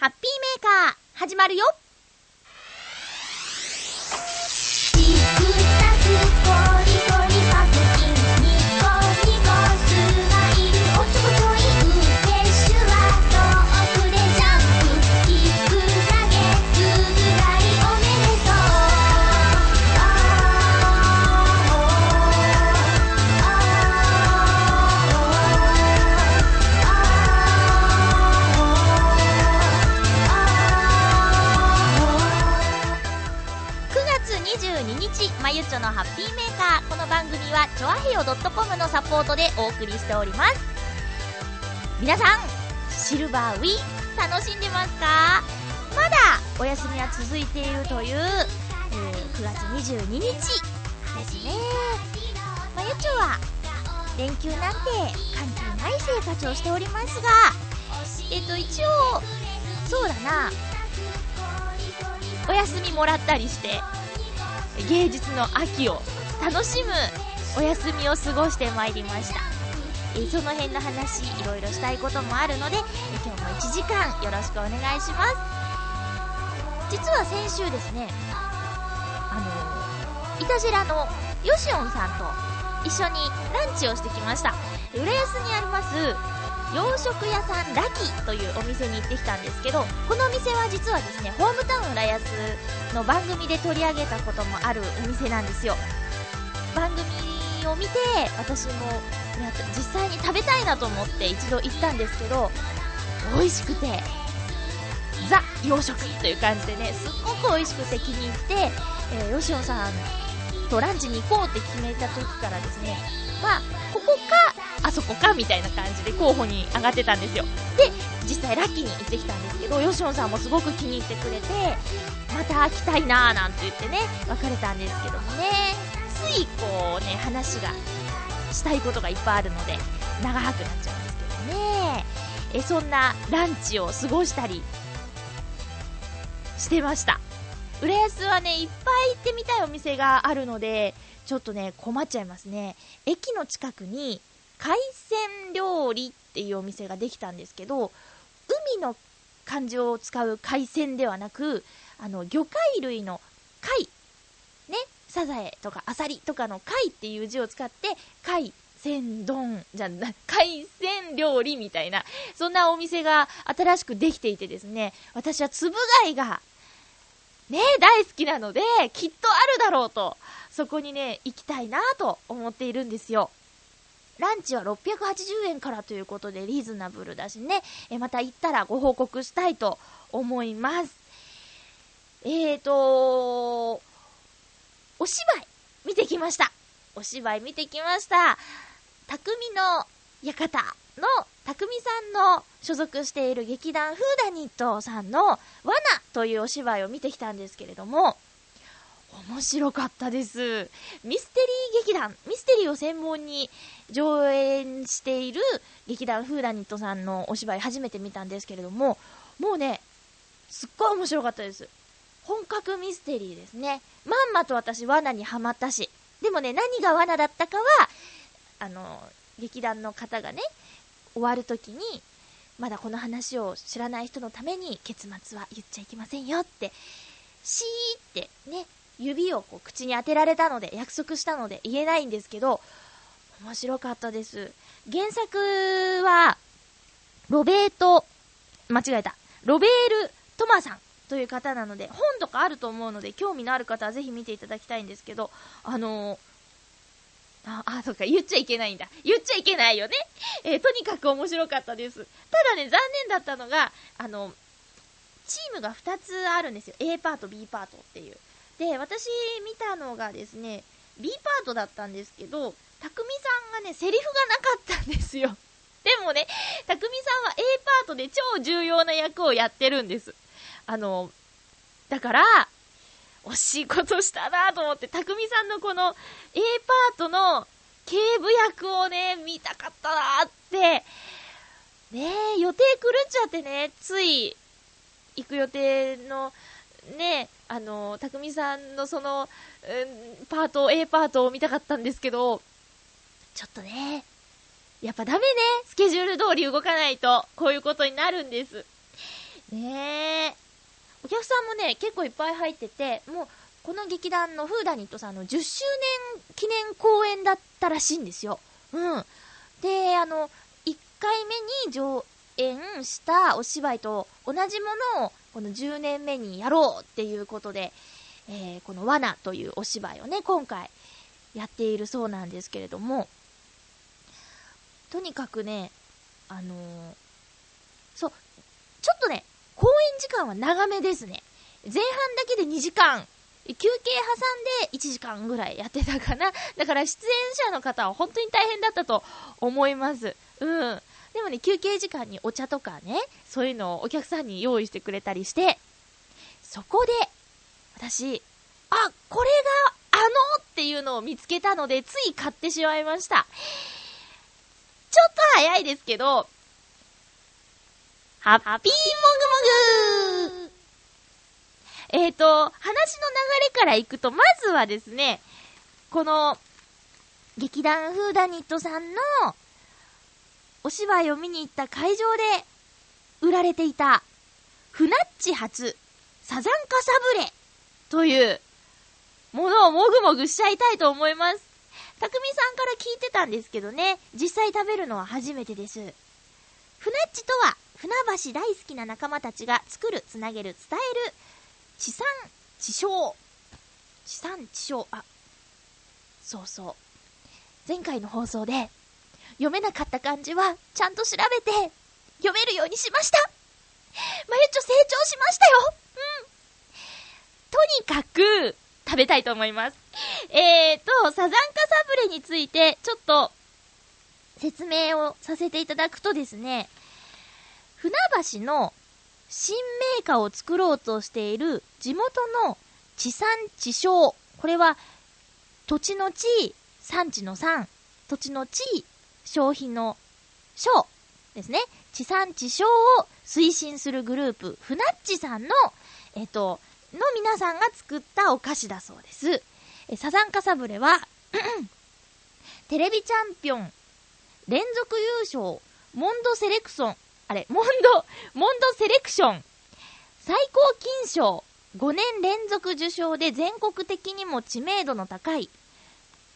ハッピーメーカー、始まるよ。まゆちょのハッピーメーカーこの番組はチョアヘヨ .com のサポートでお送りしております。皆さんシルバーウィー楽しんでますか？まだお休みは続いているという、えー、9月22日ですね。まゆちょは連休なんて関係ない生活をしておりますがえっ、と一応そうだな。お休みもらったりして芸術の秋を楽しむお休みを過ごしてまいりました。えその辺の話いろいろしたいこともあるので、え今日も1時間よろしくお願いします実は先週ですねあのいたじらのよしおんさんと一緒にランチをしてきました浦安にあります洋食屋さんラキというお店に行ってきたんですけどこのお店は実はですねホームタウン浦安の番組で取り上げたこともあるお店なんですよ。番組を見て私も実際に食べたいなと思って一度行ったんですけど美味しくてザ洋食という感じでねすっごく美味しくて気に入って、えー、よしおさんとランチに行こうって決めた時からですねまあここかあそこかみたいな感じで候補に上がってたんですよ。で、実際ラッキーに行ってきたんですけど、ヨシオンさんもすごく気に入ってくれて、また来たいなーなんて言ってね、別れたんですけどもね、ついこうね、話がしたいことがいっぱいあるので、長くなっちゃうんですけどね。え、そんなランチを過ごしたりしてました。浦安はね、いっぱい行ってみたいお店があるので、ちょっとね、困っちゃいますね。駅の近くに、海鮮料理っていうお店ができたんですけど、海の漢字を使う海鮮ではなく、あの、魚介類の貝、ね、サザエとかアサリとかの貝っていう字を使って、海鮮丼じゃな、海鮮料理みたいな、そんなお店が新しくできていてですね、私はつぶ貝が、ね、大好きなので、きっとあるだろうと、そこにね、行きたいなと思っているんですよ。ランチは680円からということでリーズナブルだしね、えまた行ったらご報告したいと思います。えーとお芝居見てきました。お芝居見てきました。匠の館の匠さんの所属している劇団フーダニットさんの罠というお芝居を見てきたんですけれども、面白かったです。ミステリー劇団、ミステリーを専門に上演している劇団フーダニットさんのお芝居初めて見たんですけれども、もうね、すっごい面白かったです。本格ミステリーですね。まんまと私罠にはまったし。でもね、何が罠だったかは、あの、劇団の方がね、終わるときに、まだこの話を知らない人のために結末は言っちゃいけませんよって、シーってね、指をこう口に当てられたので、約束したので言えないんですけど、面白かったです。原作は、ロベート、間違えた。ロベール・トマさんという方なので、本とかあると思うので、興味のある方はぜひ見ていただきたいんですけど、あのー、あ、あ、そっか、言っちゃいけないんだ。言っちゃいけないよね。えー、とにかく面白かったです。ただね、残念だったのが、あの、チームが2つあるんですよ。A パート、B パートっていう。で、私見たのがですね、B パートだったんですけど、たくみさんがね、セリフがなかったんですよ。でもね、たくみさんは A パートで超重要な役をやってるんです。あの、だから、惜しいことしたなと思って、たくみさんのこの A パートの警部役をね、見たかったなって、ね予定狂っちゃってね、つい、行く予定のね、あの、たくみさんのその、うん、パート、A パートを見たかったんですけど、ちょっとね、やっぱダメね。スケジュール通り動かないと、こういうことになるんです。ねえ。お客さんもね、結構いっぱい入ってて、もう、この劇団のフーダニットさんの10周年記念公演だったらしいんですよ。うん。で、あの、1回目に上演したお芝居と同じものを、この10年目にやろうっていうことで、えー、この罠というお芝居をね、今回やっているそうなんですけれども、とにかくね、あのー、そう、ちょっとね、公演時間は長めですね。前半だけで2時間、休憩挟んで1時間ぐらいやってたかな。だから出演者の方は本当に大変だったと思います。うん。でもね、休憩時間にお茶とかね、そういうのをお客さんに用意してくれたりして、そこで、私、あ、これがあのっていうのを見つけたので、つい買ってしまいました。ちょっと早いですけど、ハッピーもぐもぐえっ、ー、と、話の流れからいくと、まずはですね、この、劇団フーダニットさんの、お芝居を見に行った会場で、売られていた、フナッチ初、サザンカサブレ、という、ものをもぐもぐしちゃいたいと思います。たくみさんから聞いてたんですけどね、実際食べるのは初めてです。フナッチとは、船橋大好きな仲間たちが作る、つなげる、伝える、地産地消。地産地消。あ、そうそう。前回の放送で、読めなかった漢字は、ちゃんと調べて、読めるようにしましたまゆちょ成長しましたようんとにかく、食べたいと思います。えーと、サザンカサブレについて、ちょっと、説明をさせていただくとですね、船橋の新メーカーを作ろうとしている地元の地産地消。これは、土地の地、産地の産、土地の地、消費の消ですね。地産地消を推進するグループ、ふなっちさんの、えっと、の皆さんが作ったお菓子だそうです。えサザンカサブレは テレビチャンピオン、連続優勝、モンドセレクション、あれ、モンド、モンドセレクション、最高金賞、5年連続受賞で全国的にも知名度の高い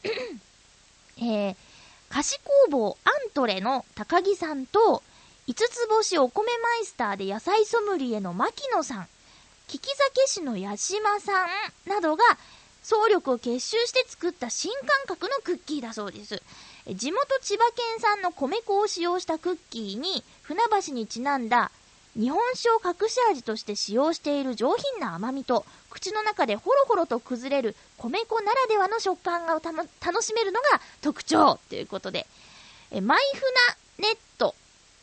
えー、菓子工房アントレの高木さんと、五つ星お米マイスターで野菜ソムリエの牧野さん、聞き酒師の八島さんなどが総力を結集して作った新感覚のクッキーだそうです。地元千葉県産の米粉を使用したクッキーに船橋にちなんだ日本酒を隠し味として使用している上品な甘みと口の中でホロホロと崩れる米粉ならではの食感が楽しめるのが特徴ということで、えマイフナネット、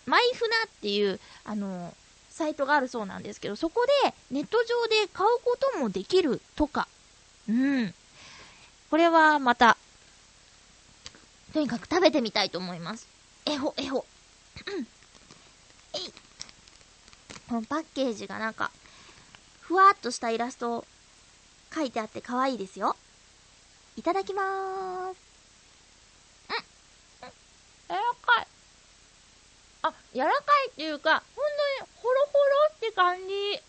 マイフナっていう、あのサイトがあるそうなんですけど、そこでネット上で買うこともできるとか。うん。これはまた、とにかく食べてみたいと思います。えほ、えほ。えい。このパッケージがなんか、ふわっとしたイラスト書いてあって可愛いですよ。いただきまーす。うん。柔らかい。あ、柔らかいっていうか、ほんとにホロホロって感じ。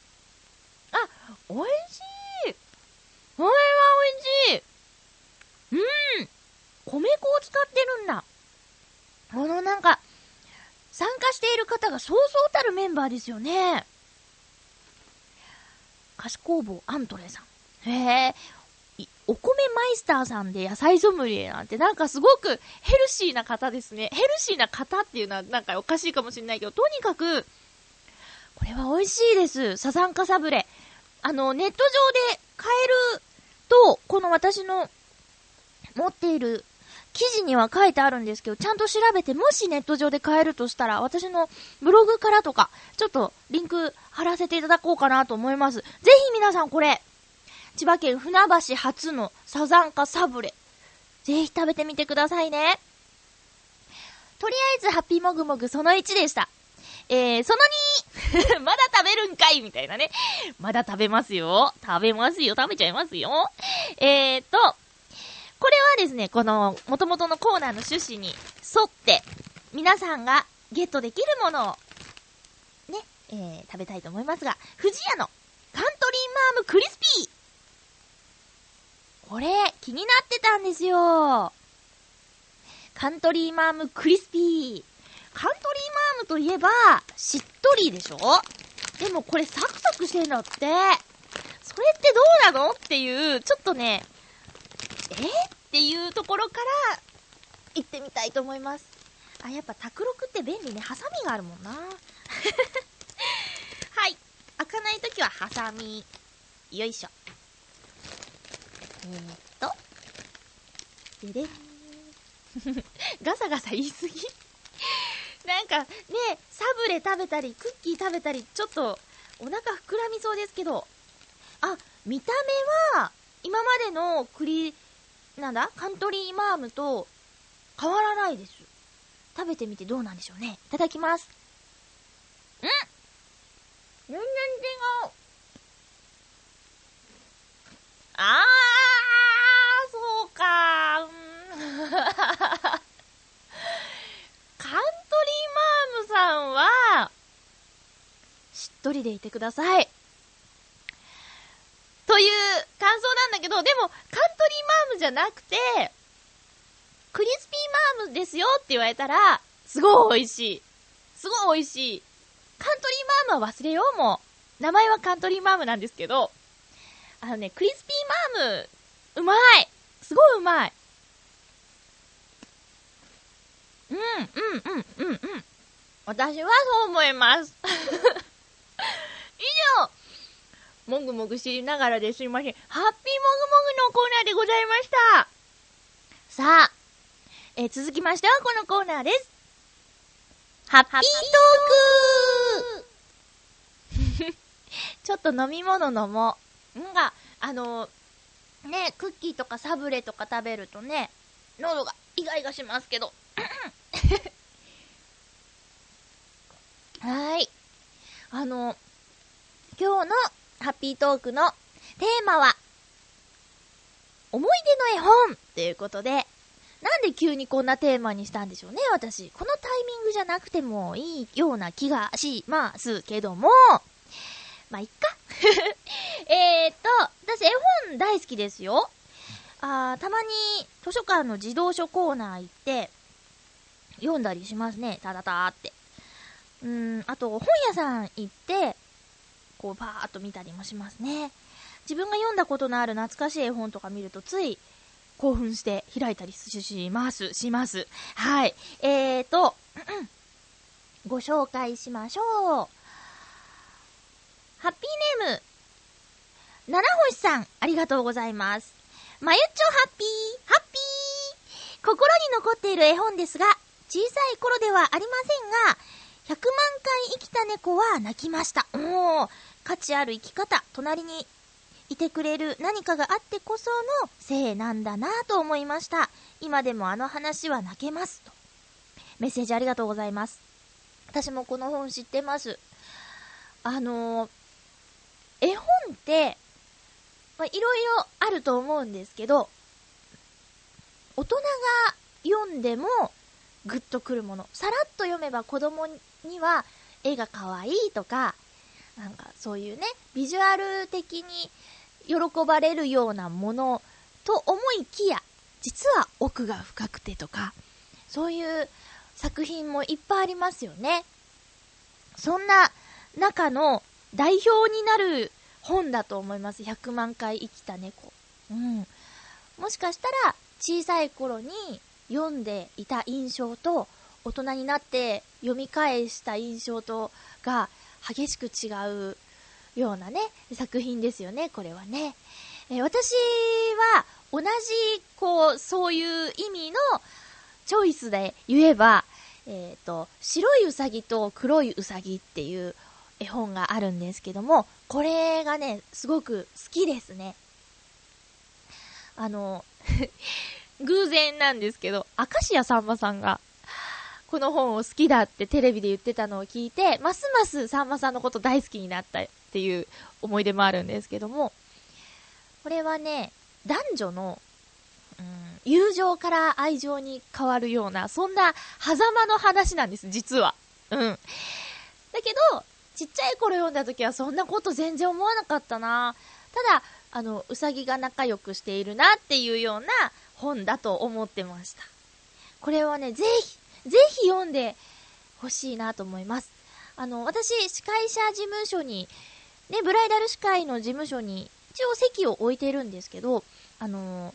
あ、美味しい。これは美味しい。うん。米粉を使ってるんだ。このなんか、参加している方がそうそうたるメンバーですよね。菓子工房アントレさん。へえ、お米マイスターさんで野菜ソムリエなんてなんかすごくヘルシーな方ですね。ヘルシーな方っていうのはなんかおかしいかもしれないけど、とにかく、これは美味しいです。サザンカサブレ。あの、ネット上で買えると、この私の持っている記事には書いてあるんですけど、ちゃんと調べて、もしネット上で買えるとしたら、私のブログからとか、ちょっとリンク貼らせていただこうかなと思います。ぜひ皆さんこれ、千葉県船橋初のサザンカサブレ。ぜひ食べてみてくださいね。とりあえず、ハッピーもぐもぐその1でした。えー、その2 まだ食べるんかいみたいなね。まだ食べますよ。食べますよ。食べちゃいますよ。えーと、これはですね、この、元々のコーナーの趣旨に沿って、皆さんがゲットできるものを、ね、えー、食べたいと思いますが、富士屋のカントリーマームクリスピーこれ、気になってたんですよ。カントリーマームクリスピー。カントリーマームといえば、しっとりでしょ？でもこれサクサクしてんだって。それってどうなの？っていう、ちょっとね、えっていうところから行ってみたいと思います。あ、やっぱ卓録って便利ね。ハサミがあるもんな。はい。開かないときはハサミ。よいしょ。えー、っと。でで。ガサガサ言いすぎなんかね、サブレ食べたり、クッキー食べたり、ちょっとお腹膨らみそうですけど、あ、見た目は、今までの栗、なんだ？カントリーマームと変わらないです。食べてみてどうなんでしょうね。いただきます。ん全然違う。あー、そうかー。カントリーマームさんは、しっとりでいてください。という感想なんだけど、でも、カントリーマームじゃなくて、クリスピーマームですよって言われたら、すごい美味しい。すごい美味しい。カントリーマームは忘れようもう。名前はカントリーマームなんですけど、あのね、クリスピーマーム、うまいすごいうまいうん、うん、うん、うん、うん。私はそう思います。以上、もぐもぐ知りながらですいません。ハッピーもぐもぐのコーナーでございました。さあ、えー、続きましてはこのコーナーです。ハッピートーク ちょっと飲み物飲もう。んが、あのー、ね、クッキーとかサブレとか食べるとね、喉がイガイガしますけど。はい。あの、今日のハッピートークのテーマは、思い出の絵本ということで、なんで急にこんなテーマにしたんでしょうね、私。このタイミングじゃなくてもいいような気がしますけども、まあ、いっか。えっと、私絵本大好きですよ。あたまに図書館の児童書コーナー行って、読んだりしますね、ただたーって。うん、あと本屋さん行って、こう、バーっと見たりもしますね。自分が読んだことのある懐かしい絵本とか見ると、つい、興奮して開いたりします、します。はい。えーと、ご紹介しましょう。ハッピーネーム、七星さん、ありがとうございます。まゆっちょハッピー、ハッピー心に残っている絵本ですが、小さい頃ではありませんが、100万回生きた猫は泣きました。おー、価値ある生き方、隣にいてくれる何かがあってこそのせいなんだなと思いました。今でもあの話は泣けます。と。メッセージありがとうございます。私もこの本知ってます。あのー、絵本って、まいろいろあると思うんですけど、大人が読んでもグッとくるもの。さらっと読めば子供には絵が可愛いとか、なんかそういうね、ビジュアル的に喜ばれるようなものと思いきや、実は奥が深くてとか、そういう作品もいっぱいありますよね。そんな中の代表になる本だと思います。100万回生きた猫。うん。もしかしたら小さい頃に読んでいた印象と大人になって読み返した印象とが激しく違うようなね、作品ですよね、これはね。えー、私は同じ、こう、そういう意味のチョイスで言えば、えっ、ー、と、白いうさぎと黒いうさぎっていう絵本があるんですけども、これがね、すごく好きですね。あの、偶然なんですけど、明石家さんまさんが、この本を好きだってテレビで言ってたのを聞いて、ますますさんまさんのこと大好きになったっていう思い出もあるんですけども、これはね、男女の、うん、友情から愛情に変わるような、そんな狭間の話なんです、実は。うん。だけど、ちっちゃい頃読んだ時はそんなこと全然思わなかったな。ただ、あの、うさぎが仲良くしているなっていうような本だと思ってました。これはね、ぜひ、ぜひ読んでほしいなと思います。あの、私、司会者事務所に、ね、ブライダル司会の事務所に、一応席を置いてるんですけど、あの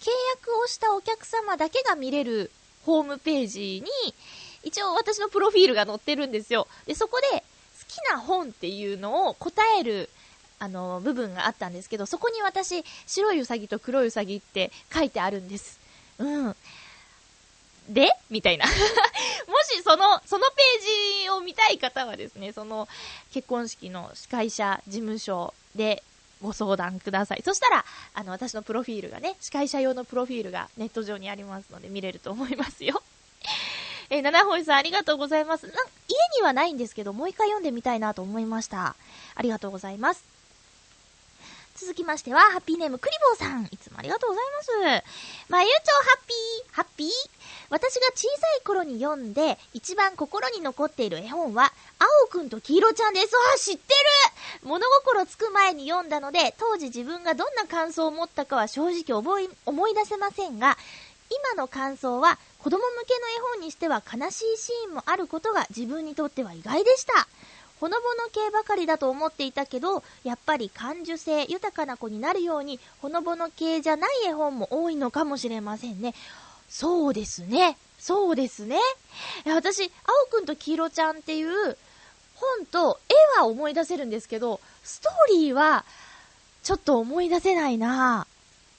契約をしたお客様だけが見れるホームページに、一応私のプロフィールが載ってるんですよ。で、そこで、好きな本っていうのを答える、あの、部分があったんですけど、そこに私、白いうさぎと黒いうさぎって書いてあるんです。うん。でみたいな もしその、そのページを見たい方はですね、その結婚式の司会者事務所でご相談ください。そしたら、あの、私のプロフィールがね、司会者用のプロフィールがネット上にありますので見れると思いますよ。えー、七本さんありがとうございます。な家にはないんですけど、もう一回読んでみたいなと思いました。ありがとうございます。続きましては、ハッピーネームクリボーさん。いつもありがとうございます。まゆちょハッピー、ハッピー？私が小さい頃に読んで、一番心に残っている絵本は、青くんと黄色ちゃんです。あ、知ってる物心つく前に読んだので、当時自分がどんな感想を持ったかは正直覚え、思い出せませんが、今の感想は、子供向けの絵本にしては悲しいシーンもあることが自分にとっては意外でした。ほのぼの系ばかりだと思っていたけど、やっぱり感受性豊かな子になるように、ほのぼの系じゃない絵本も多いのかもしれませんね。そうですね。そうですね。私、青くんと黄色ちゃんっていう本と絵は思い出せるんですけど、ストーリーはちょっと思い出せないなぁ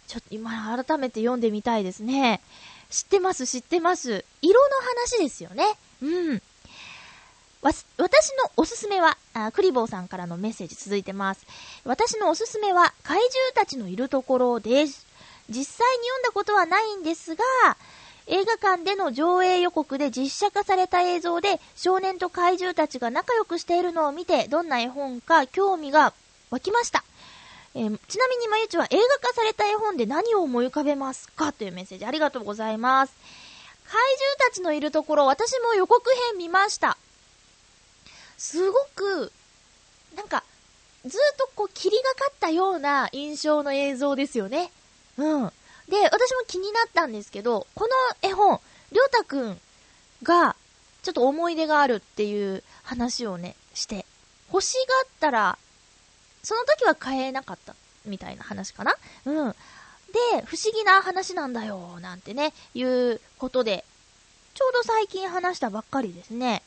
ちょっと今改めて読んでみたいですね。知ってます、知ってます。色の話ですよね。うん。わ、私のおすすめは、あ、クリボーさんからのメッセージ続いてます。私のおすすめは、怪獣たちのいるところです。実際に読んだことはないんですが、映画館での上映予告で実写化された映像で少年と怪獣たちが仲良くしているのを見てどんな絵本か興味が湧きました。えー、ちなみにまゆちは映画化された絵本で何を思い浮かべますかというメッセージありがとうございます。怪獣たちのいるところ私も予告編見ました。すごく、なんか、ずっとこう霧がかったような印象の映像ですよね。うん。で、私も気になったんですけど、この絵本、りょうたくんが、ちょっと思い出があるっていう話をね、して、欲しがったら、その時は買えなかった、みたいな話かな？うん。で、不思議な話なんだよ、なんてね、いうことで、ちょうど最近話したばっかりですね。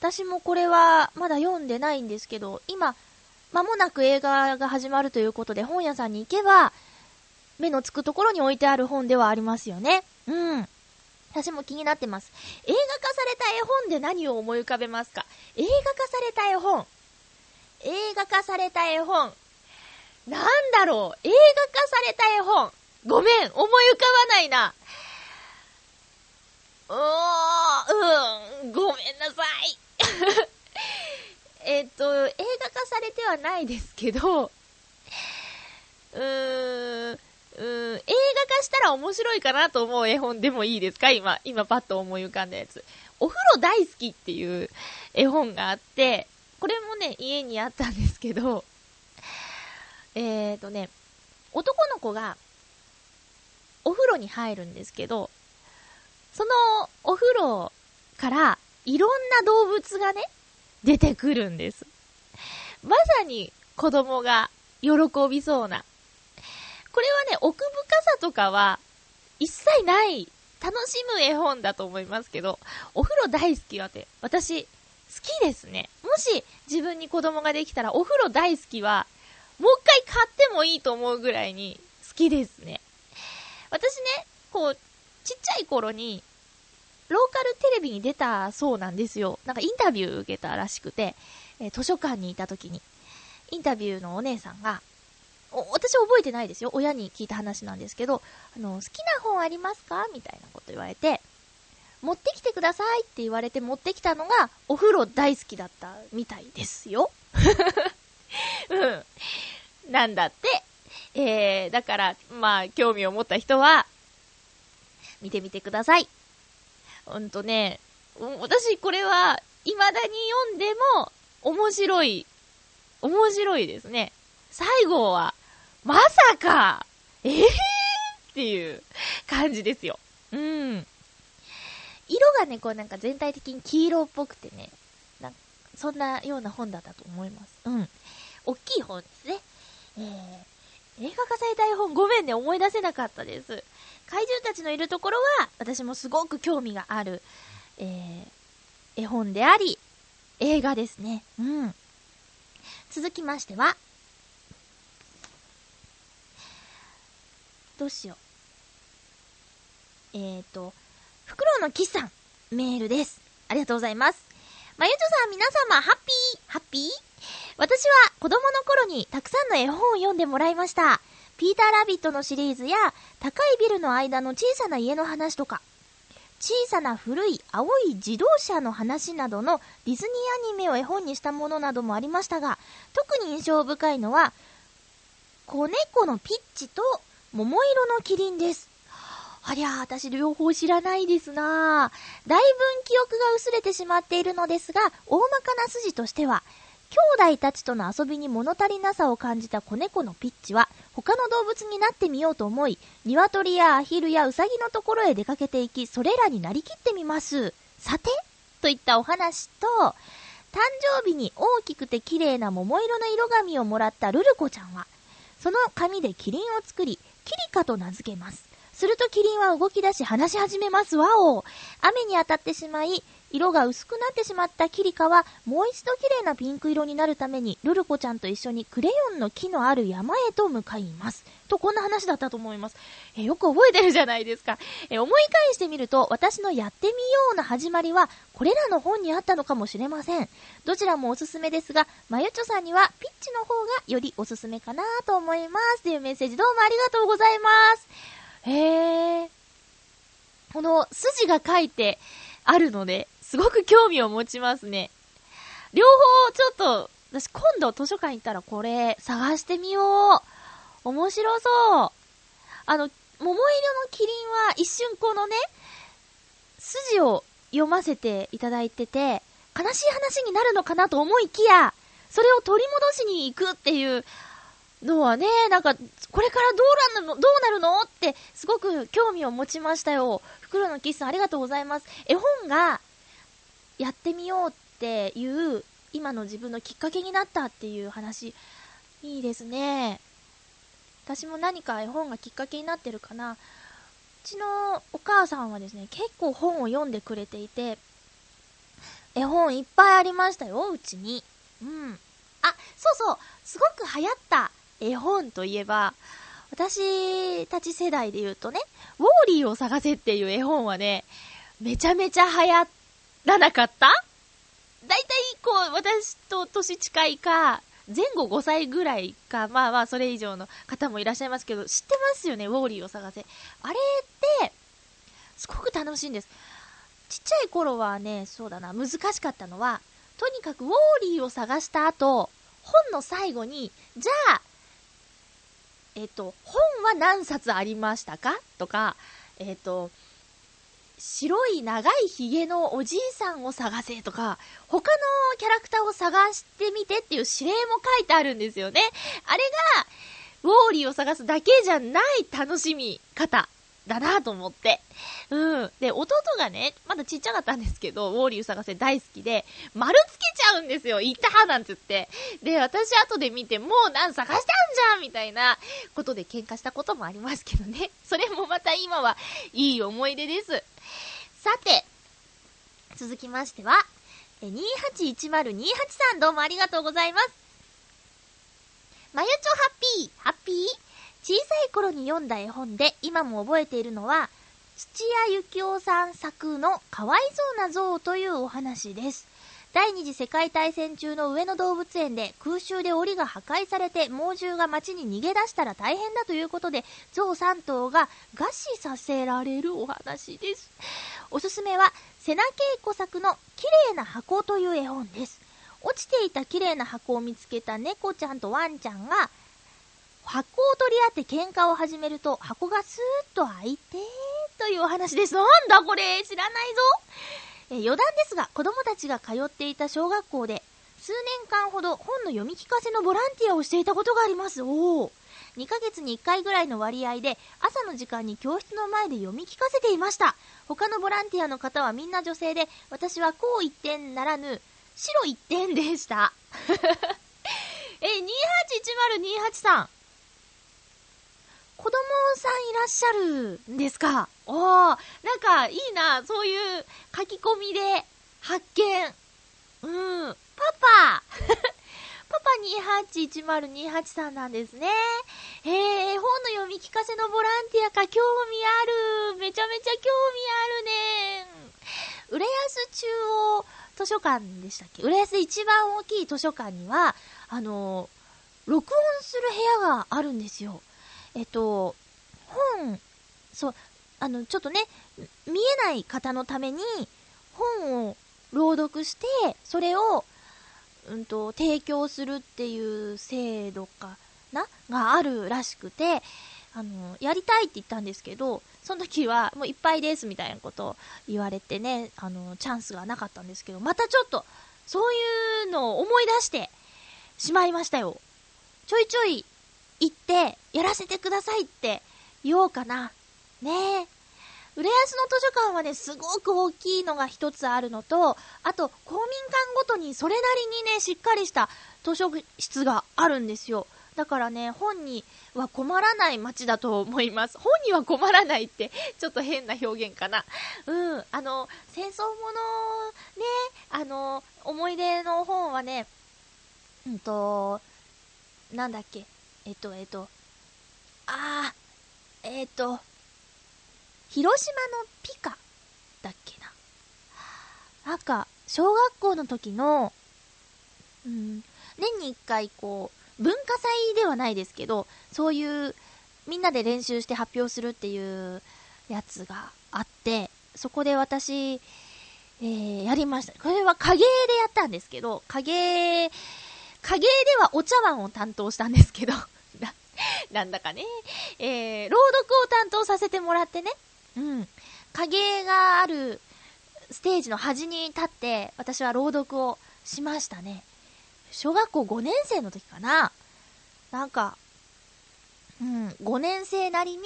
私もこれはまだ読んでないんですけど、今、間もなく映画が始まるということで、本屋さんに行けば、目のつくところに置いてある本ではありますよね。うん。私も気になってます。映画化された絵本で何を思い浮かべますか？映画化された絵本。映画化された絵本。なんだろう？映画化された絵本。ごめん、思い浮かばないな。うーん、ごめんなさい。えっと、映画化されてはないですけど、うーん、うーん、映画化したら面白いかなと思う絵本でもいいですか？今、今パッと思い浮かんだやつ。お風呂大好きっていう絵本があって、これもね、家にあったんですけど、えーとね、男の子がお風呂に入るんですけど、そのお風呂からいろんな動物がね、出てくるんです。まさに子供が喜びそうな。これはね、奥深さとかは一切ない楽しむ絵本だと思いますけど、お風呂大好きはて、私、好きですね。もし自分に子供ができたらお風呂大好きは、もう一回買ってもいいと思うぐらいに好きですね。私ね、こう、ちっちゃい頃に、ローカルテレビに出たそうなんですよ。なんかインタビュー受けたらしくて、えー、図書館にいた時に、インタビューのお姉さんが、私覚えてないですよ。親に聞いた話なんですけど、あの、好きな本ありますか？みたいなこと言われて、持ってきてくださいって言われて持ってきたのが、お風呂大好きだったみたいですよ。うん。なんだって。えー、だから、まあ、興味を持った人は、見てみてください。うんとね、私これは未だに読んでも面白い、面白いですね。最後は、まさか、えぇ、ー、っていう感じですよ。うん。色がね、こうなんか全体的に黄色っぽくてね、なんそんなような本だったと思います。うん。大きい本ですね。えー、映画化された絵本ごめんね、思い出せなかったです。怪獣たちのいるところは、私もすごく興味がある、えー、絵本であり、映画ですね。うん。続きましては、どうしよう。えっ、ー、と、フクロウのキスさん、メールです。ありがとうございます。まゆちょさん、皆様、ハッピー、ハッピー？私は子供の頃にたくさんの絵本を読んでもらいました。ピーターラビットのシリーズや、高いビルの間の小さな家の話とか、小さな古い青い自動車の話などのディズニーアニメを絵本にしたものなどもありましたが、特に印象深いのは、子猫のピッチと桃色のキリンです。ありゃあ、私両方知らないですなだいぶん記憶が薄れてしまっているのですが、大まかな筋としては、兄弟たちとの遊びに物足りなさを感じた子猫のピッチは、他の動物になってみようと思い、鶏やアヒルやウサギのところへ出かけていき、それらになりきってみます。さて？といったお話と、誕生日に大きくて綺麗な桃色の色紙をもらったルルコちゃんは、その紙でキリンを作り、キリカと名付けます。するとキリンは動き出し話し始めます。わお雨に当たってしまい、色が薄くなってしまったキリカは、もう一度綺麗なピンク色になるために、ルルコちゃんと一緒にクレヨンの木のある山へと向かいます。と、こんな話だったと思います。えよく覚えてるじゃないですか。え思い返してみると、私のやってみような始まりは、これらの本にあったのかもしれません。どちらもおすすめですが、まゆちょさんには、ピッチの方がよりおすすめかなと思います。というメッセージどうもありがとうございます。へー。この筋が書いてあるので、すごく興味を持ちますね。両方、ちょっと、私今度図書館行ったらこれ探してみよう。面白そう。あの、桃色のキリンは一瞬このね、筋を読ませていただいてて、悲しい話になるのかなと思いきや、それを取り戻しに行くっていうのはね、なんか、これからどうなるの、どうなるのって、すごく興味を持ちましたよ。袋のキスさんありがとうございます。絵本が、やってみようっていう今の自分のきっかけになったっていう話。いいですね。私も何か絵本がきっかけになってるかな。うちのお母さんはですね結構本を読んでくれていて絵本いっぱいありましたようちに。うん。あそうそう。すごく流行った絵本といえば私たち世代で言うとね、ウォーリーを探せっていう絵本はね、めちゃめちゃ流行らなかった？だいたいこう、私と年近いか、前後5歳ぐらいか、まあまあそれ以上の方もいらっしゃいますけど、知ってますよね、ウォーリーを探せ。あれって、すごく楽しいんです。ちっちゃい頃はね、そうだな、難しかったのは、とにかくウォーリーを探した後、本の最後に、じゃあ、えっ、と、本は何冊ありましたか？とか、えっ、と、白い長いひげのおじいさんを探せとか、他のキャラクターを探してみてっていう指令も書いてあるんですよね。あれが、ウォーリーを探すだけじゃない楽しみ方だなと思って。うん。で、弟がね、まだちっちゃかったんですけど、ウォーリーを探せ大好きで、丸つけちゃうんですよ。いたなんて言って。で、私後で見て、もうなん探したんじゃんみたいなことで喧嘩したこともありますけどね。それもまた今はいい思い出です。さて、続きましては、281028さんどうもありがとうございます。まゆちょハッピー、ハッピー？小さい頃に読んだ絵本で今も覚えているのは、土屋幸雄さん作のかわいそうな象というお話です。第二次世界大戦中の上野動物園で空襲で檻が破壊されて猛獣が街に逃げ出したら大変だということで象3頭が餓死させられるお話です。おすすめは瀬名恵子作の綺麗な箱という絵本です。落ちていた綺麗な箱を見つけた猫ちゃんとワンちゃんが箱を取り合って喧嘩を始めると箱がスーッと開いてというお話です。なんだこれ知らないぞえ余談ですが、子供たちが通っていた小学校で、数年間ほど本の読み聞かせのボランティアをしていたことがあります。おお。2ヶ月に1回ぐらいの割合で朝の時間に教室の前で読み聞かせていました。他のボランティアの方はみんな女性で、私はこう一点ならぬ、白一点でした。え、281028さん。子供さんいらっしゃるんですか？おー、なんかいいな、そういう書き込みで発見。うん。パパ パパ281028さんなんですね。へえ、本の読み聞かせのボランティアか、興味ある。めちゃめちゃ興味あるね。浦安中央図書館でしたっけ？浦安で一番大きい図書館には、あの、録音する部屋があるんですよ。えっと、本、そう、あの、ちょっとね、見えない方のために、本を朗読して、それをうんと、提供するっていう制度かながあるらしくて、あの、やりたいって言ったんですけど、その時はもういっぱいですみたいなことを言われてね、あの、チャンスがなかったんですけど、またちょっと、そういうのを思い出してしまいましたよ。ちょいちょい行って、やらせてくださいって言おうかな。ねえ。浦安の図書館はね、すごく大きいのが一つあるのと、あと、公民館ごとにそれなりにね、しっかりした図書室があるんですよ。だからね、本には困らない街だと思います。本には困らないって、ちょっと変な表現かな。うん、あの、戦争もの、ね、あの、思い出の本はね、うんと、なんだっけ、えっと、えっと、あー、えっと、広島のピカだっけな。なんか、小学校の時の、うん、年に一回こう、文化祭ではないですけど、そういう、みんなで練習して発表するっていうやつがあって、そこで私、えー、やりました。これは影絵でやったんですけど、影、影絵ではお茶碗を担当したんですけど、な、なんだかね、えー、朗読を担当させてもらってね、うん。影絵があるステージの端に立って、私は朗読をしましたね。小学校5年生の時かな。なんか、うん、5年生なりに、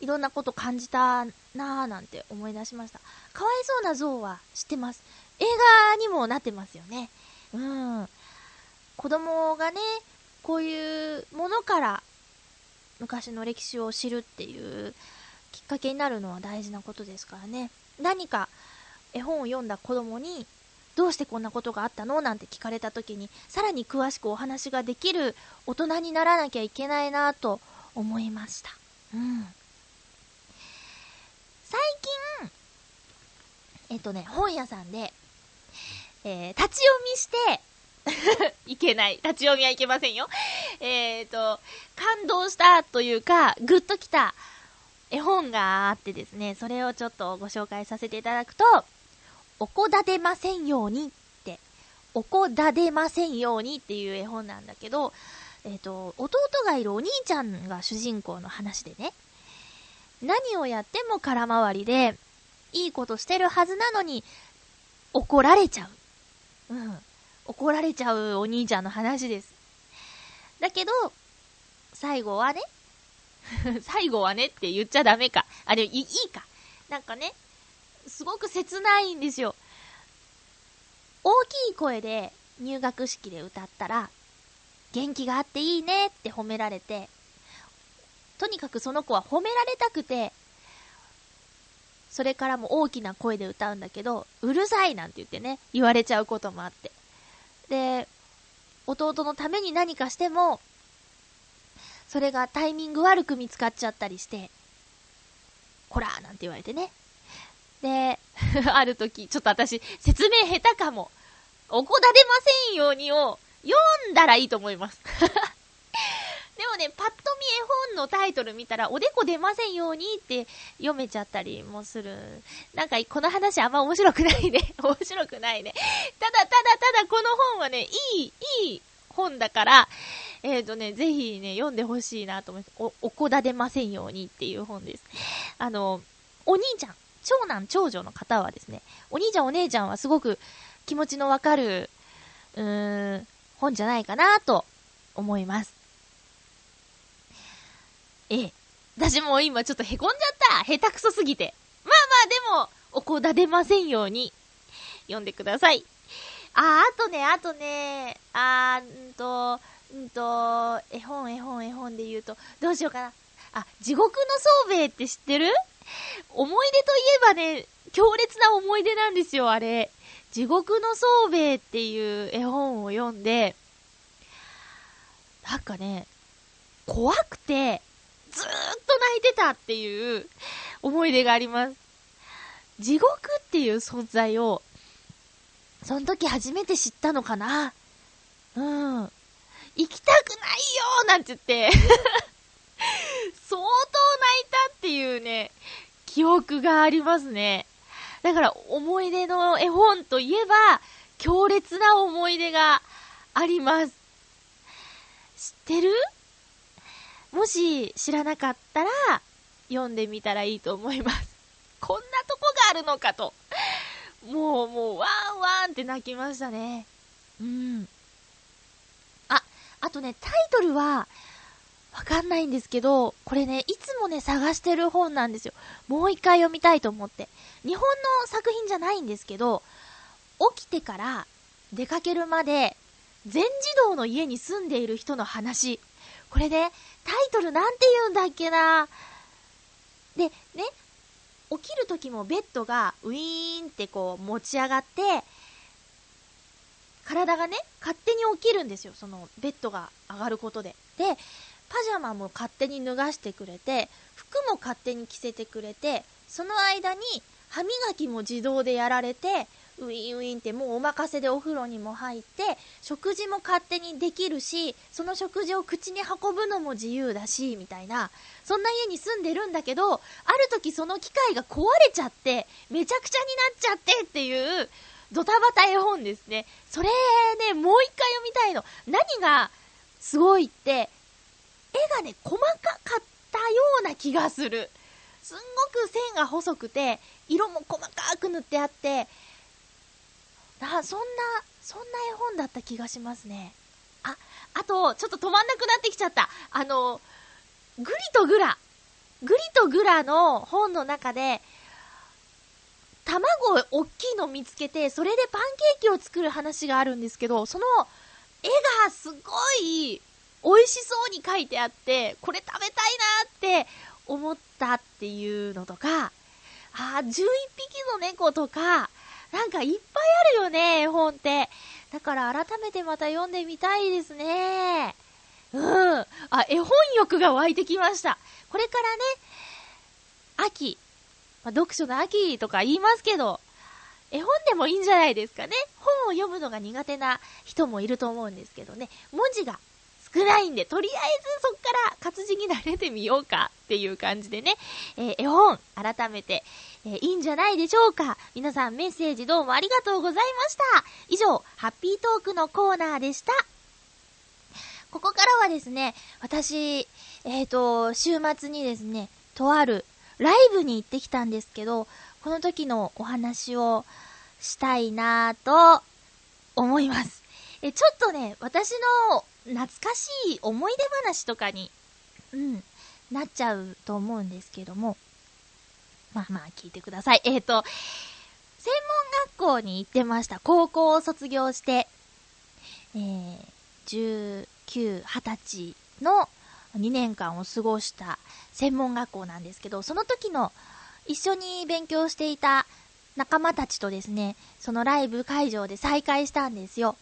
いろんなこと感じたなぁなんて思い出しました。かわいそうな像は知ってます。映画にもなってますよね。うん。子供がね、こういうものから昔の歴史を知るっていうきっかけになるのは大事なことですからね。何か絵本を読んだ子供に、どうしてこんなことがあったの？なんて聞かれた時に、さらに詳しくお話ができる大人にならなきゃいけないなと思いました。うん。最近、えっとね、本屋さんで、えー、立ち読みして いけない。立ち読みはいけませんよ。えっ、ー、と、感動したというか、ぐっときた絵本があってですね、それをちょっとご紹介させていただくと、おこだでませんようにって、おこだでませんようにっていう絵本なんだけど、えっ、ー、と、弟がいるお兄ちゃんが主人公の話でね、何をやっても空回りで、いいことしてるはずなのに、怒られちゃう。うん。怒られちゃうお兄ちゃんの話です。だけど、最後はね、最後はねって言っちゃダメか。あ、でもいいか。なんかね、すごく切ないんですよ。大きい声で入学式で歌ったら、元気があっていいねって褒められて、とにかくその子は褒められたくて、それからも大きな声で歌うんだけど、うるさいなんて言ってね、言われちゃうこともあって。で、弟のために何かしても、それがタイミング悪く見つかっちゃったりして、こらーなんて言われてね。で、ある時、ちょっと私、説明下手かも。おこだでませんようにを読んだらいいと思います。でもね、パッと見絵本のタイトル見たら、おでこ出ませんようにって読めちゃったりもする。なんか、この話あんま面白くないね。面白くないね。ただただただこの本はね、いい、いい本だから、えっ、ー、とね、ぜひね、読んでほしいなと思います。お、おこだでませんようにっていう本です。あの、お兄ちゃん。長男、長女の方はですね、お兄ちゃん、お姉ちゃんはすごく気持ちのわかる、うーん、本じゃないかなと思います。ええ。私も今ちょっとへこんじゃった下手くそすぎて。まあまあでも、おこだ出ませんように、読んでください。あ、あとね、あとね、あーんと、んと、絵本、絵本、絵本で言うと、どうしようかな。あ、地獄の宗兵って知ってる？思い出といえばね、強烈な思い出なんですよ、あれ。地獄の宗兵っていう絵本を読んで、なんかね、怖くて、ずーっと泣いてたっていう思い出があります。地獄っていう存在を、その時初めて知ったのかな？うん。行きたくないよなんて言って 相当泣いたっていうね、記憶がありますね。だから思い出の絵本といえば、強烈な思い出があります。知ってる？もし知らなかったら、読んでみたらいいと思います。こんなとこがあるのかと。もう、もう、ワンワンって泣きましたね。うん。あ、あとね、タイトルは、わかんないんですけど、これね、いつもね、探してる本なんですよ。もう一回読みたいと思って。日本の作品じゃないんですけど、起きてから出かけるまで、全自動の家に住んでいる人の話。これね、タイトルなんて言うんだっけなで、ね、起きる時もベッドがウィーンってこう持ち上がって、体がね、勝手に起きるんですよ。そのベッドが上がることで。で、パジャマも勝手に脱がしてくれて、服も勝手に着せてくれて、その間に歯磨きも自動でやられて、ウィンウィンってもうお任せでお風呂にも入って、食事も勝手にできるし、その食事を口に運ぶのも自由だし、みたいな、そんな家に住んでるんだけど、ある時その機械が壊れちゃって、めちゃくちゃになっちゃってっていう、ドタバタ絵本ですね。それね、もう一回読みたいの。何がすごいって、絵がね、細かかったような気がする。すんごく線が細くて、色も細かく塗ってあって、あ、そんな、そんな絵本だった気がしますね。あ、あと、ちょっと止まんなくなってきちゃった。あの、グリとグラ。グリとグラの本の中で、卵大きいの見つけて、それでパンケーキを作る話があるんですけど、その絵がすごい美味しそうに書いてあって、これ食べたいなって思ったっていうのとか、あ11匹の猫とか、なんかいっぱいあるよね、絵本って。だから改めてまた読んでみたいですね。うん。あ、絵本欲が湧いてきました。これからね、秋、まあ、読書の秋とか言いますけど、絵本でもいいんじゃないですかね。本を読むのが苦手な人もいると思うんですけどね、文字が少ないんで、とりあえずそっから活字に慣れてみようかっていう感じでね、えー、絵本、改めて、えー、いいんじゃないでしょうか。皆さんメッセージどうもありがとうございました。以上、ハッピートークのコーナーでした。ここからはですね、私、えっ、ー、と、週末にですね、とあるライブに行ってきたんですけど、この時のお話をしたいなぁと思います。え、ちょっとね、私の懐かしい思い出話とかに、うん、なっちゃうと思うんですけども、まあまあ聞いてください。えっ、ー、と、専門学校に行ってました。高校を卒業して、えー、19、20歳の2年間を過ごした専門学校なんですけど、その時の一緒に勉強していた仲間たちとですね、そのライブ会場で再会したんですよ。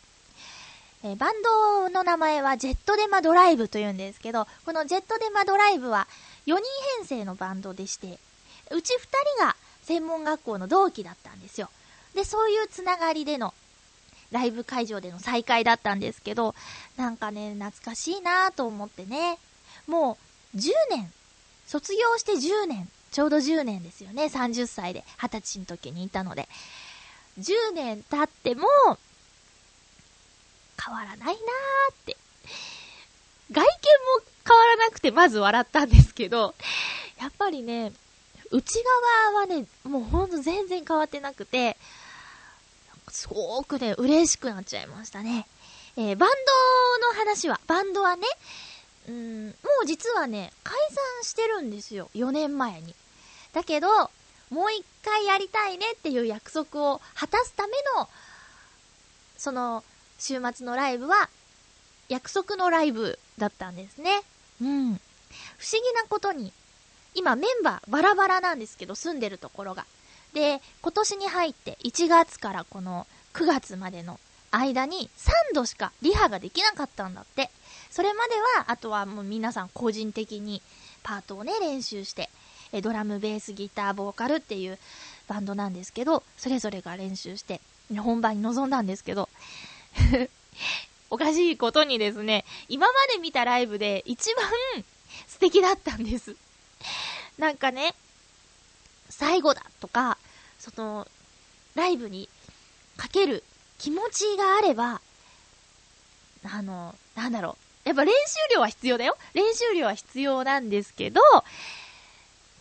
えー、バンドの名前はジェットデマドライブというんですけど、このジェットデマドライブは4人編成のバンドでして、うち2人が専門学校の同期だったんですよ。で、そういうつながりでのライブ会場での再会だったんですけど、なんかね、懐かしいなぁと思ってね。もう10年、卒業して10年、ちょうど10年ですよね。30歳で20歳の時にいたので。10年経っても、変わらないなーって。外見も変わらなくてまず笑ったんですけど、やっぱりね、内側はね、もうほんと全然変わってなくて、すごくね、嬉しくなっちゃいましたね。えー、バンドの話は、バンドはね、うん、もう実はね、解散してるんですよ。4年前に。だけど、もう一回やりたいねっていう約束を果たすための、その、週末のライブは、約束のライブだったんですね。うん。不思議なことに、今メンバーバラバラなんですけど、住んでるところが。で、今年に入って1月からこの9月までの間に3度しかリハができなかったんだって。それまでは、あとはもう皆さん個人的にパートをね、練習して、えドラム、ベース、ギター、ボーカルっていうバンドなんですけど、それぞれが練習して、本番に臨んだんですけど、おかしいことにですね、今まで見たライブで一番素敵だったんです。なんかね、最後だとか、その、ライブにかける気持ちがあれば、あの、なんだろう。やっぱ練習量は必要だよ。練習量は必要なんですけど、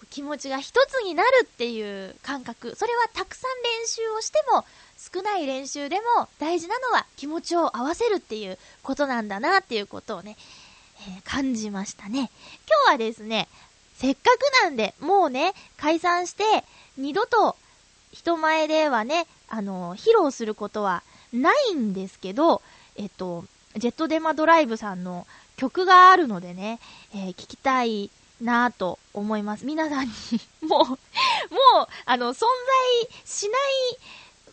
気持ちが一つになるっていう感覚。それはたくさん練習をしても、少ない練習でも大事なのは気持ちを合わせるっていうことなんだなっていうことをね、えー、感じましたね。今日はですね、せっかくなんで、もうね、解散して、二度と人前ではね、あの、披露することはないんですけど、えっと、ジェットデマドライブさんの曲があるのでね、えー、聞きたいなぁと思います。皆さんにもう、もう、あの、存在しない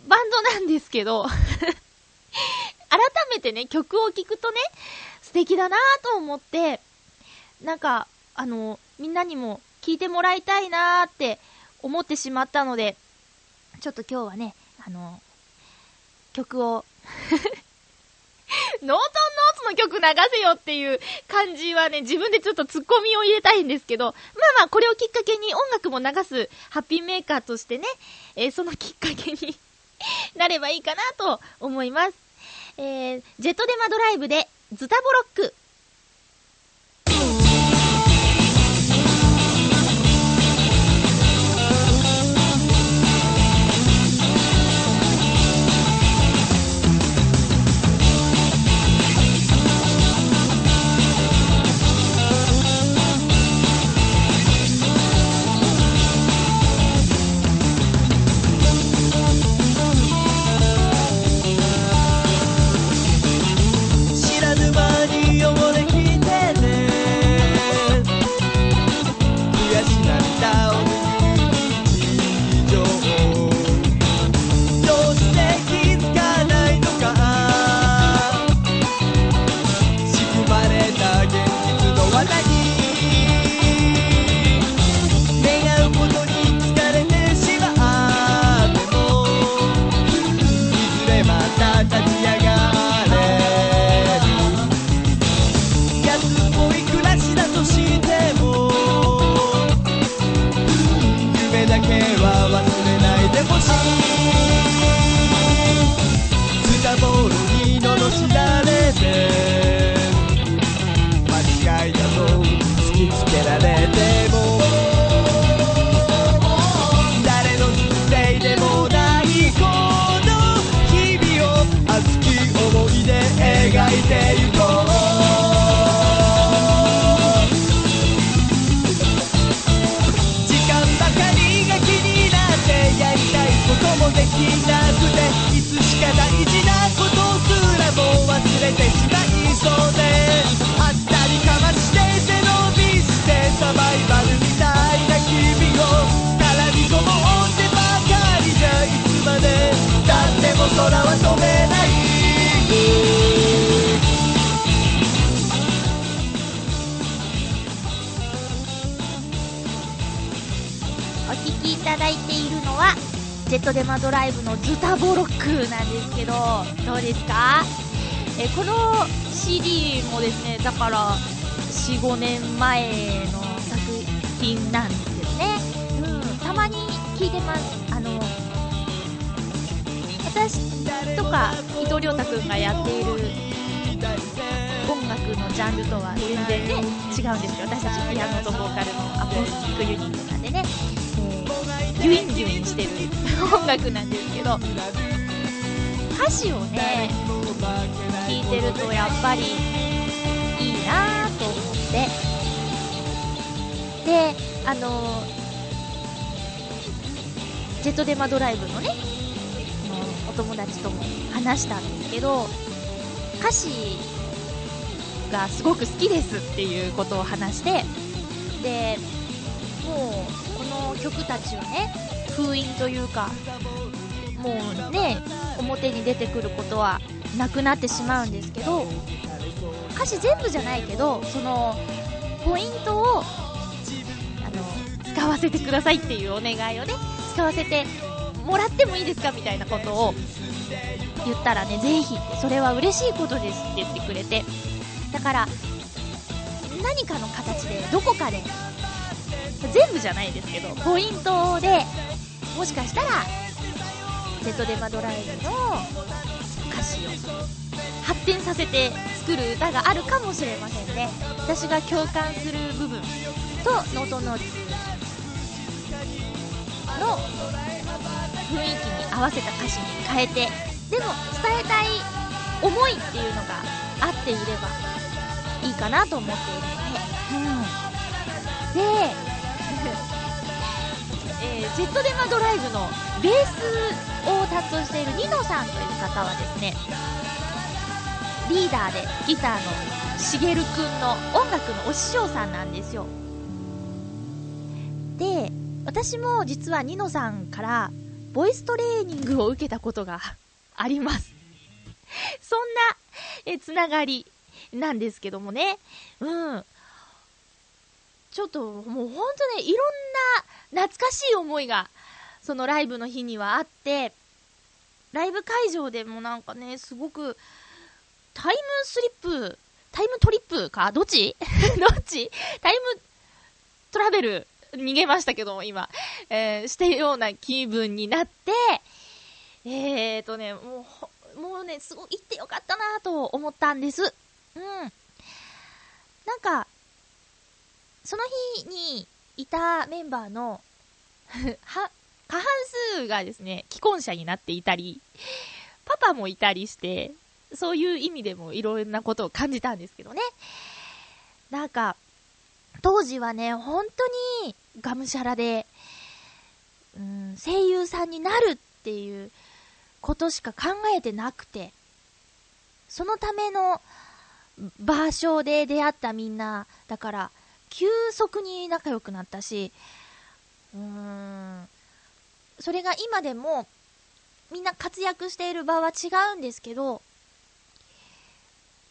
バンドなんですけど 改めてね、曲を聴くとね、素敵だなぁと思って、なんか、あの、みんなにも聴いてもらいたいなーって思ってしまったので、ちょっと今日はね、あの、曲を ノートンノーツの曲流せよっていう感じはね、自分でちょっとツッコミを入れたいんですけど、まあまあこれをきっかけに音楽も流すハッピーメーカーとしてね、えー、そのきっかけに なればいいかなと思います。えー、ジェットデマドライブでズタボロック。聴きいただいているのはジェットデマドライブのズタボロックなんですけど、どうですか？えこの CD もですね、だから、4、5年前の作品なんですよね。うん、たまに聴いてます。あの、私とか伊藤亮太くんがやっている音楽のジャンルとは全然ね違うんですよ私たちピアノとボーカルのアコースティックユニットなんでね、ギュインギュインしてる音楽なんですけど歌詞をね聞いてるとやっぱりいいなと思ってであのジェットデマドライブのねお友達とも話したんですけど歌詞がすごく好きですっていうことを話してでもう曲たちはね封印というかもうね表に出てくることはなくなってしまうんですけど歌詞全部じゃないけどそのポイントをあの使わせてくださいっていうお願いをね使わせてもらってもいいですかみたいなことを言ったらねぜひそれは嬉しいことですって言ってくれてだから何かの形でどこかで全部じゃないですけどポイントでもしかしたらセットデマドライブの歌詞を発展させて作る歌があるかもしれませんね。私が共感する部分とノートノーツの雰囲気に合わせた歌詞に変えてでも伝えたい思いっていうのが合っていればいいかなと思っているので、うん、で、え、ジェットデマドライブのベースを担当しているニノさんという方はですねリーダーでギターのしげるくんの音楽のお師匠さんなんですよ。で私も実はニノさんからボイストレーニングを受けたことがあります。そんなえつながりなんですけどもね。うん。ちょっともうほんとねいろんな懐かしい思いがそのライブの日にはあってライブ会場でもなんかねすごくタイムスリップタイムトリップか？どっち？どっち？タイムトラベル逃げましたけど、今、えー、してるような気分になって、えーとね、もう、もうね、すごい行ってよかったなと思ったんです。うん。なんか、その日にいたメンバーの、過半数がですね、既婚者になっていたり、パパもいたりして、そういう意味でもいろんなことを感じたんですけどね。なんか、当時はね、本当にがむしゃらで、うん、声優さんになるっていうことしか考えてなくて、そのための場所で出会ったみんな、だから、急速に仲良くなったし、うーん、それが今でも、みんな活躍している場は違うんですけど、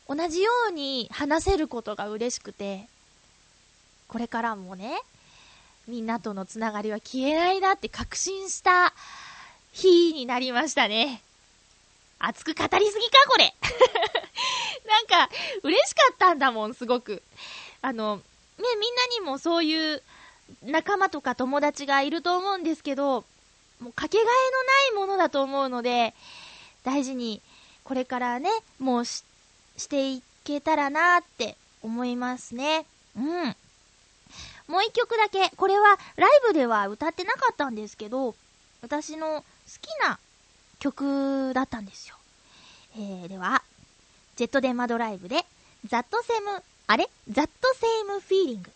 同じように話せることが嬉しくて、これからもね、みんなとのつながりは消えないなって確信した日になりましたね。熱く語りすぎか、これ。なんか、嬉しかったんだもん、すごく。あの、みんなにもそういう仲間とか友達がいると思うんですけど、もうかけがえのないものだと思うので、大事にこれからね、もうししていけたらなって思いますね。うん。もう一曲だけ、これはライブでは歌ってなかったんですけど、私の好きな曲だったんですよ。えー、では、ジェットデマドライブで、ザットセム、あれ？ザットセームフィーリング。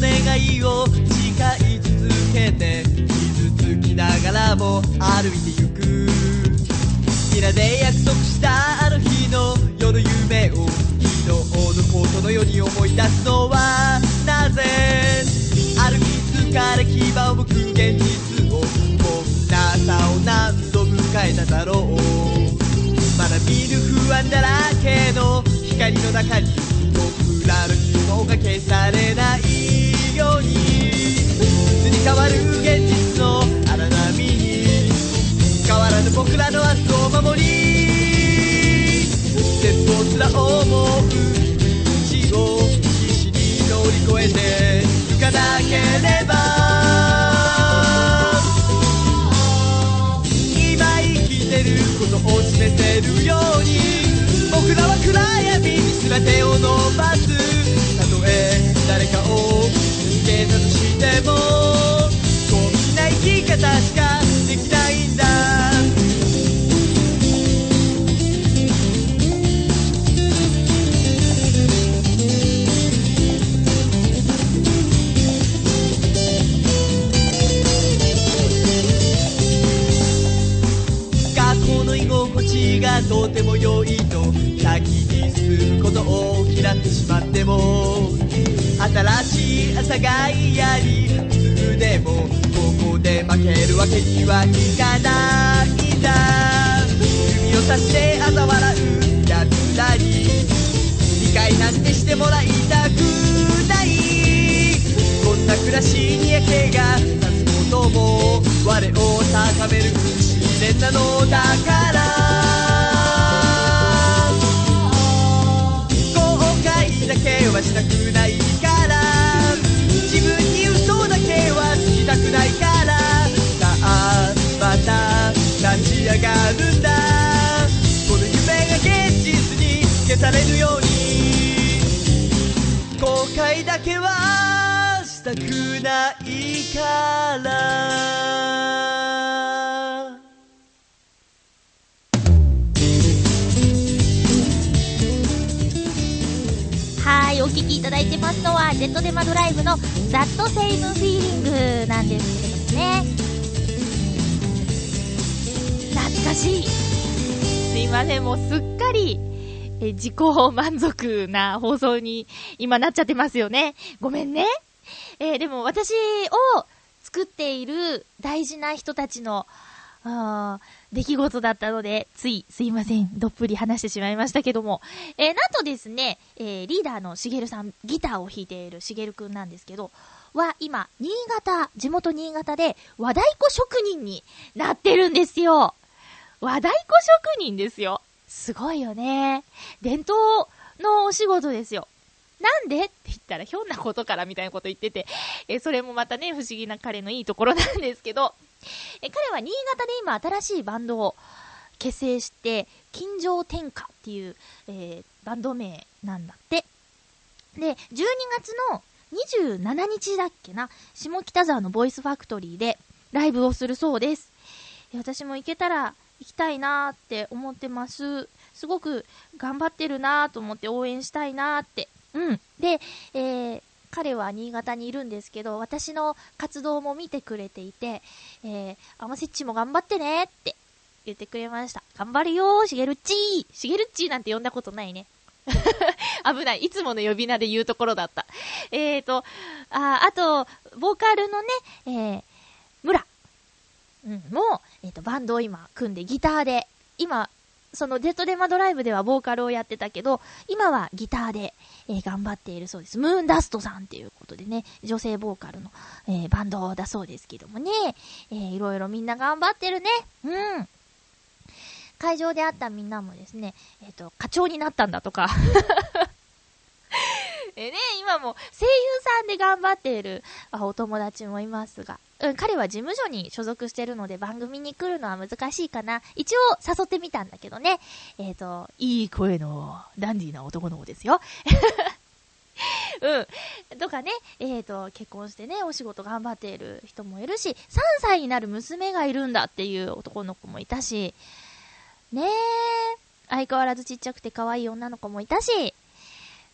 願いを誓い続けて傷つきながらも歩いてゆく皆で約束したあの日の夜夢を昨日のことのように思い出すのはなぜ歩き疲れ牙を向く現実をこんな朝を何度迎えただろうまだ見ぬ不安だらけの光の中に僕らの希望が消されないように移り変わる現実の荒波に変わらぬ僕らの明日を守り。ら思う道を必死に乗り越えて行かなければ。今生きてることを示せるように。い朝が嫌に普通でもここで負けるわけにはいかないんだ指をさして嘲笑うやつらに理解なんてしてもらいたくない。こんな暮らしに焼けが立つことも我を高める試練なのだから。後悔だけはしたくない。たくないから。さあまた立ち上がるんだ。この夢が現実に消されるように。後悔だけはしたくないから。はい、お聴きいただいてますのは、ジェットデマドライブの That Same Feeling なんですけれどもね。懐かしい。すいません、もうすっかり、え自己満足な放送に今なっちゃってますよね。ごめんね。えーでも私を作っている大事な人たちの、あー出来事だったので、つい、すいません、どっぷり話してしまいましたけども。えーなんとですね、えーリーダーのしげるさん、ギターを弾いているしげるくんなんですけど、は、今、新潟、地元新潟で、和太鼓職人になってるんですよ。和太鼓職人ですよ。すごいよね。伝統のお仕事ですよ。なんでって言ったら、ひょんなことからみたいなこと言ってて、えーそれもまたね、不思議な彼のいいところなんですけど、え彼は新潟で今新しいバンドを結成して、金城天下っていう、えーバンド名なんだって。で、12月の27日だっけな、下北沢のボイスファクトリーでライブをするそうです。私も行けたら行きたいなーって思ってます。すごく頑張ってるなーと思って応援したいなーって。うん。で、えー彼は新潟にいるんですけど、私の活動も見てくれていて、えー、アマセッチも頑張ってねって言ってくれました。頑張るよー、しげるっちー。しげるっちーなんて呼んだことないね。危ない。いつもの呼び名で言うところだった。えーと、あ、あと、ボーカルのね、えー、村。うん、もう、えーと、バンドを今組んでギターで、今、そのデッドデマドライブではボーカルをやってたけど、今はギターで、えー頑張っているそうです。ムーンダストさんっていうことでね、女性ボーカルの、えーバンドだそうですけどもね、えーいろいろみんな頑張ってるね。うん。会場で会ったみんなもですね、えっ、と、課長になったんだとか。えね、今も声優さんで頑張っているお友達もいますが、うん、彼は事務所に所属してるので番組に来るのは難しいかな。一応誘ってみたんだけどね。えっ、と、いい声のダンディーな男の子ですよ。うん。とかね、えっ、と、結婚してね、お仕事頑張っている人もいるし、3歳になる娘がいるんだっていう男の子もいたし、ねえ、相変わらずちっちゃくて可愛い女の子もいたし、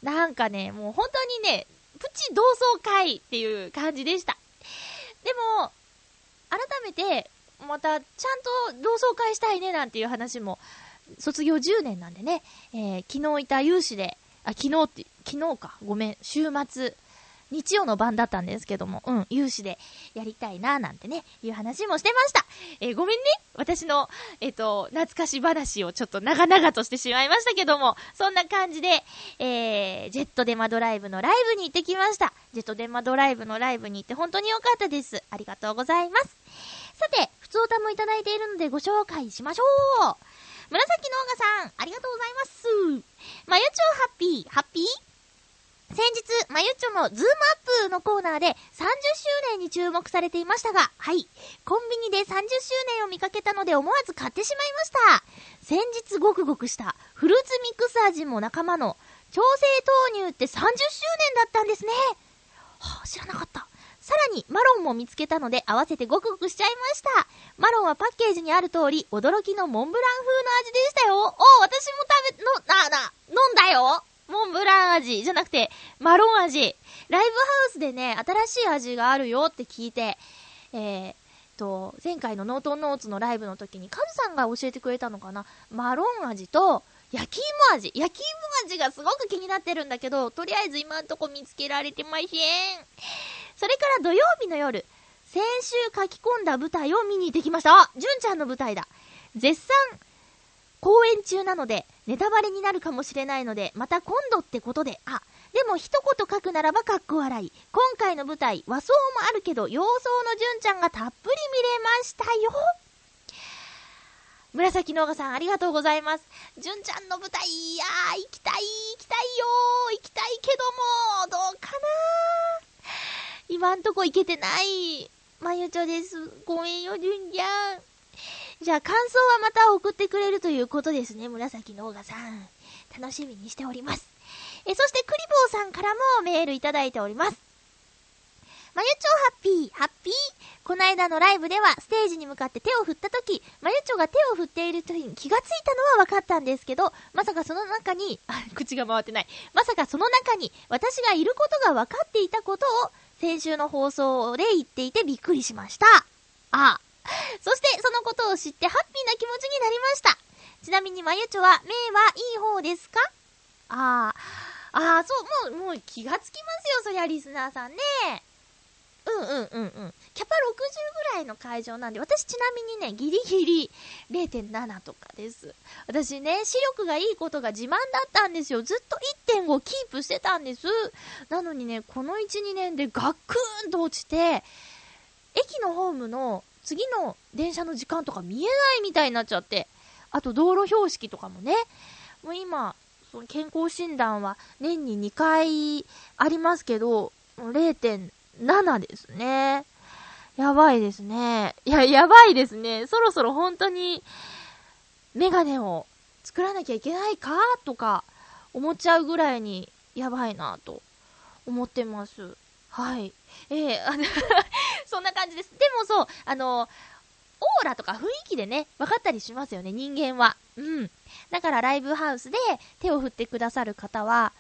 なんかね、もう本当にね、プチ同窓会っていう感じでした。でも、改めて、また、ちゃんと同窓会したいねなんていう話も、卒業10年なんでね、えー昨日いた有志で、あ、昨日って、昨日か、ごめん、週末、日曜の晩だったんですけども、うん、有志でやりたいな、なんてね、いう話もしてました。えーごめんね、私の、えっ、と、懐かし話をちょっと長々としてしまいましたけども、そんな感じで、えー、ジェットデマドライブのライブに行ってきました。ジェットデマドライブのライブに行って本当に良かったです。ありがとうございます。さて、普通歌もいただいているのでご紹介しましょう。紫のオガさん、ありがとうございます。まゆちょハッピー、ハッピー？先日、まゆちょのズームアップのコーナーで30周年に注目されていましたが、はい。コンビニで30周年を見かけたので思わず買ってしまいました。先日ごくごくしたフルーツミックス味も仲間の調製豆乳って30周年だったんですね。はあ、知らなかった。さらに、マロンも見つけたので、合わせてごくごくしちゃいました。マロンはパッケージにある通り、驚きのモンブラン風の味でしたよ。お私も食べ、の、な、な、飲んだよモンブラン味じゃなくて、マロン味。ライブハウスでね、新しい味があるよって聞いて、えー、と、前回のノートンノーツのライブの時にカズさんが教えてくれたのかなマロン味と、焼き芋味。焼き芋味がすごく気になってるんだけど、とりあえず今んとこ見つけられてません。それから土曜日の夜、先週書き込んだ舞台を見に行ってきました。あ、純ちゃんの舞台だ。絶賛、公演中なので、ネタバレになるかもしれないので、また今度ってことで、あ、でも一言書くならばかっこ笑い。今回の舞台、和装もあるけど、洋装の純ちゃんがたっぷり見れましたよ。紫のがさん、ありがとうございます。純ちゃんの舞台、いやー、行きたい、行きたいよー、行きたいけども、どうかな今んとこ行けてない。まゆちょです。ごめんよ、じゅんちゃん。じゃあ、感想はまた送ってくれるということですね、紫のオーガさん。楽しみにしております。え、そして、クリボーさんからもメールいただいております。まゆちょハッピー、ハッピー。この間のライブでは、ステージに向かって手を振った時、まゆちょが手を振っている時に気がついたのは分かったんですけど、まさかその中に、あ、口が回ってない。まさかその中に、私がいることが分かっていたことを、先週の放送で言っていてびっくりしました。あ、そしてそのことを知ってハッピーな気持ちになりました。ちなみにまゆちょは目はいい方ですか？ああ、ああ、そう、もう、もう気がつきますよ、そりゃリスナーさんね。うんうんうんうん。キャパ60ぐらいの会場なんで、私ちなみにね、ギリギリ0.7とかです。私ね、視力がいいことが自慢だったんですよ。ずっと1.5キープしてたんです。なのにね、この1、2年でガクーンと落ちて、駅のホームの次の電車の時間とか見えないみたいになっちゃって、あと道路標識とかもね、もう今、その健康診断は年に2回ありますけど、0.7ですね。やばいですね。いや、やばいですね。そろそろ本当に、メガネを作らなきゃいけないかとか思っちゃうぐらいにやばいなと思ってます。はい。ええー、そんな感じです。でもそう、あの、オーラとか雰囲気でね、分かったりしますよね、人間は。うん。だからライブハウスで手を振ってくださる方は、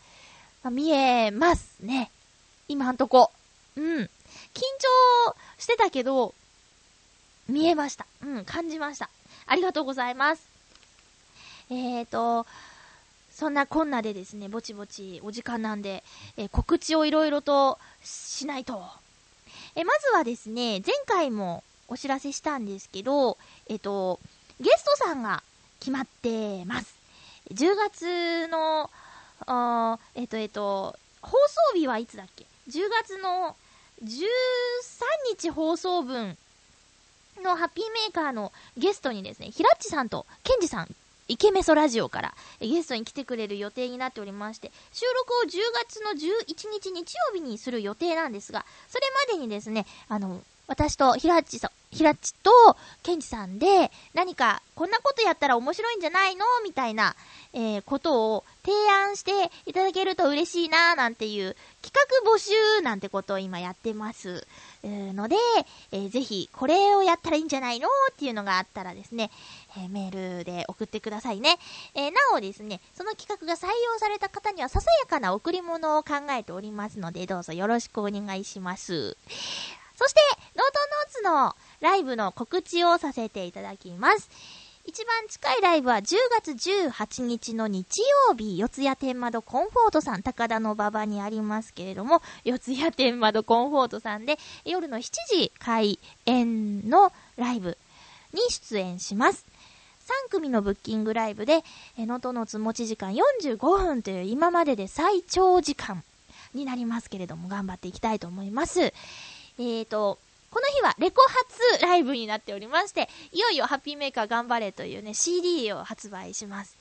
ま、見えますね。今んとこ。うん。緊張してたけど、見えました。うん、感じました。ありがとうございます。えーと、そんなこんなでですね、ぼちぼちお時間なんで、えー、告知をいろいろとしないと。え、まずはですね、前回もお知らせしたんですけど、えっ、と、ゲストさんが決まってます。10月の、あえっ、と、えっ、と、放送日はいつだっけ ?10 月の13日放送分のハッピーメーカーのゲストにですね、ひらっちさんとケンジさんイケメソラジオからゲストに来てくれる予定になっておりまして、収録を10月の11日日曜日にする予定なんですが、それまでにですね、あの、私とひらっちさん、ひらっちとケンジさんで何かこんなことやったら面白いんじゃないの？みたいな、えー、ことを提案していただけると嬉しいななんていう企画募集なんてことを今やってます。ので、えー、ぜひこれをやったらいいんじゃないのっていうのがあったらですね、えー、メールで送ってくださいね。えー、なおですね、その企画が採用された方にはささやかな贈り物を考えておりますので、どうぞよろしくお願いします。そして、ノートノーツのライブの告知をさせていただきます。一番近いライブは10月18日の日曜日、四谷天窓コンフォートさん、高田の馬場にありますけれども、四谷天窓コンフォートさんで、夜の7時開演のライブに出演します。3組のブッキングライブで、えのとのつ持ち時間45分という今までで最長時間になりますけれども、頑張っていきたいと思います。えーと、この日はレコ発ライブになっておりまして、いよいよハッピーメーカー頑張れというね、CD を発売します。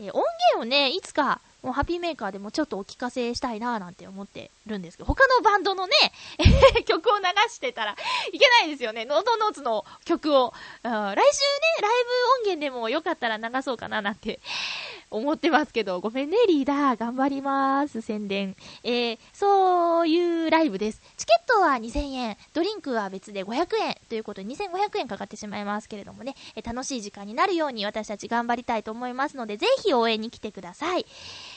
えー、音源をね、いつかもうハッピーメーカーでもちょっとお聞かせしたいなーなんて思ってるんですけど、他のバンドのね、曲を流してたらいけないですよね。ノートノーツの曲を。来週ね、ライブ音源でもよかったら流そうかななんて思ってますけど、ごめんね、リーダー。頑張ります。宣伝。えー、そういうライブです。チケットは2000円、ドリンクは別で500円ということで2500円かかってしまいますけれどもね、え、楽しい時間になるように私たち頑張りたいと思いますので、ぜひ応援に来てください。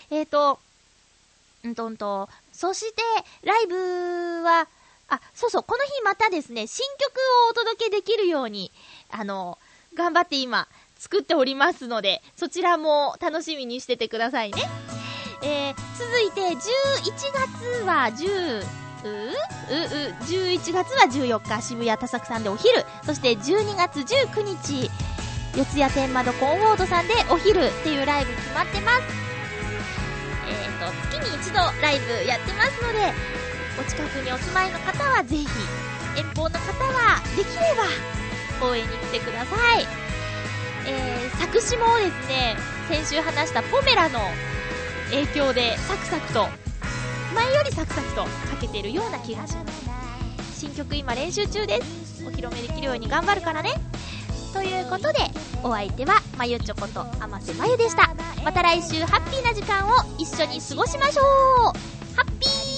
えーと、んとんと、そして、ライブは、あ、そうそう、この日またですね、新曲をお届けできるように、あの、頑張って今、作っておりますので、そちらも楽しみにしててくださいね。えー、続いて、11月は10、ううう11月は14日渋谷田作さんでお昼。そして12月19日四谷天窓コンウォードさんでお昼っていうライブ決まってます。えっ、ー、と月に一度ライブやってますのでお近くにお住まいの方はぜひ遠方の方はできれば応援に来てください。えー、作詞もですね、先週話したポメラの影響でサクサクと、前よりサクサクとかけてるような気がします。新曲今練習中です。お披露目できるように頑張るからね。ということで、お相手はまゆちょことあませまゆでした。また来週ハッピーな時間を一緒に過ごしましょうハッピー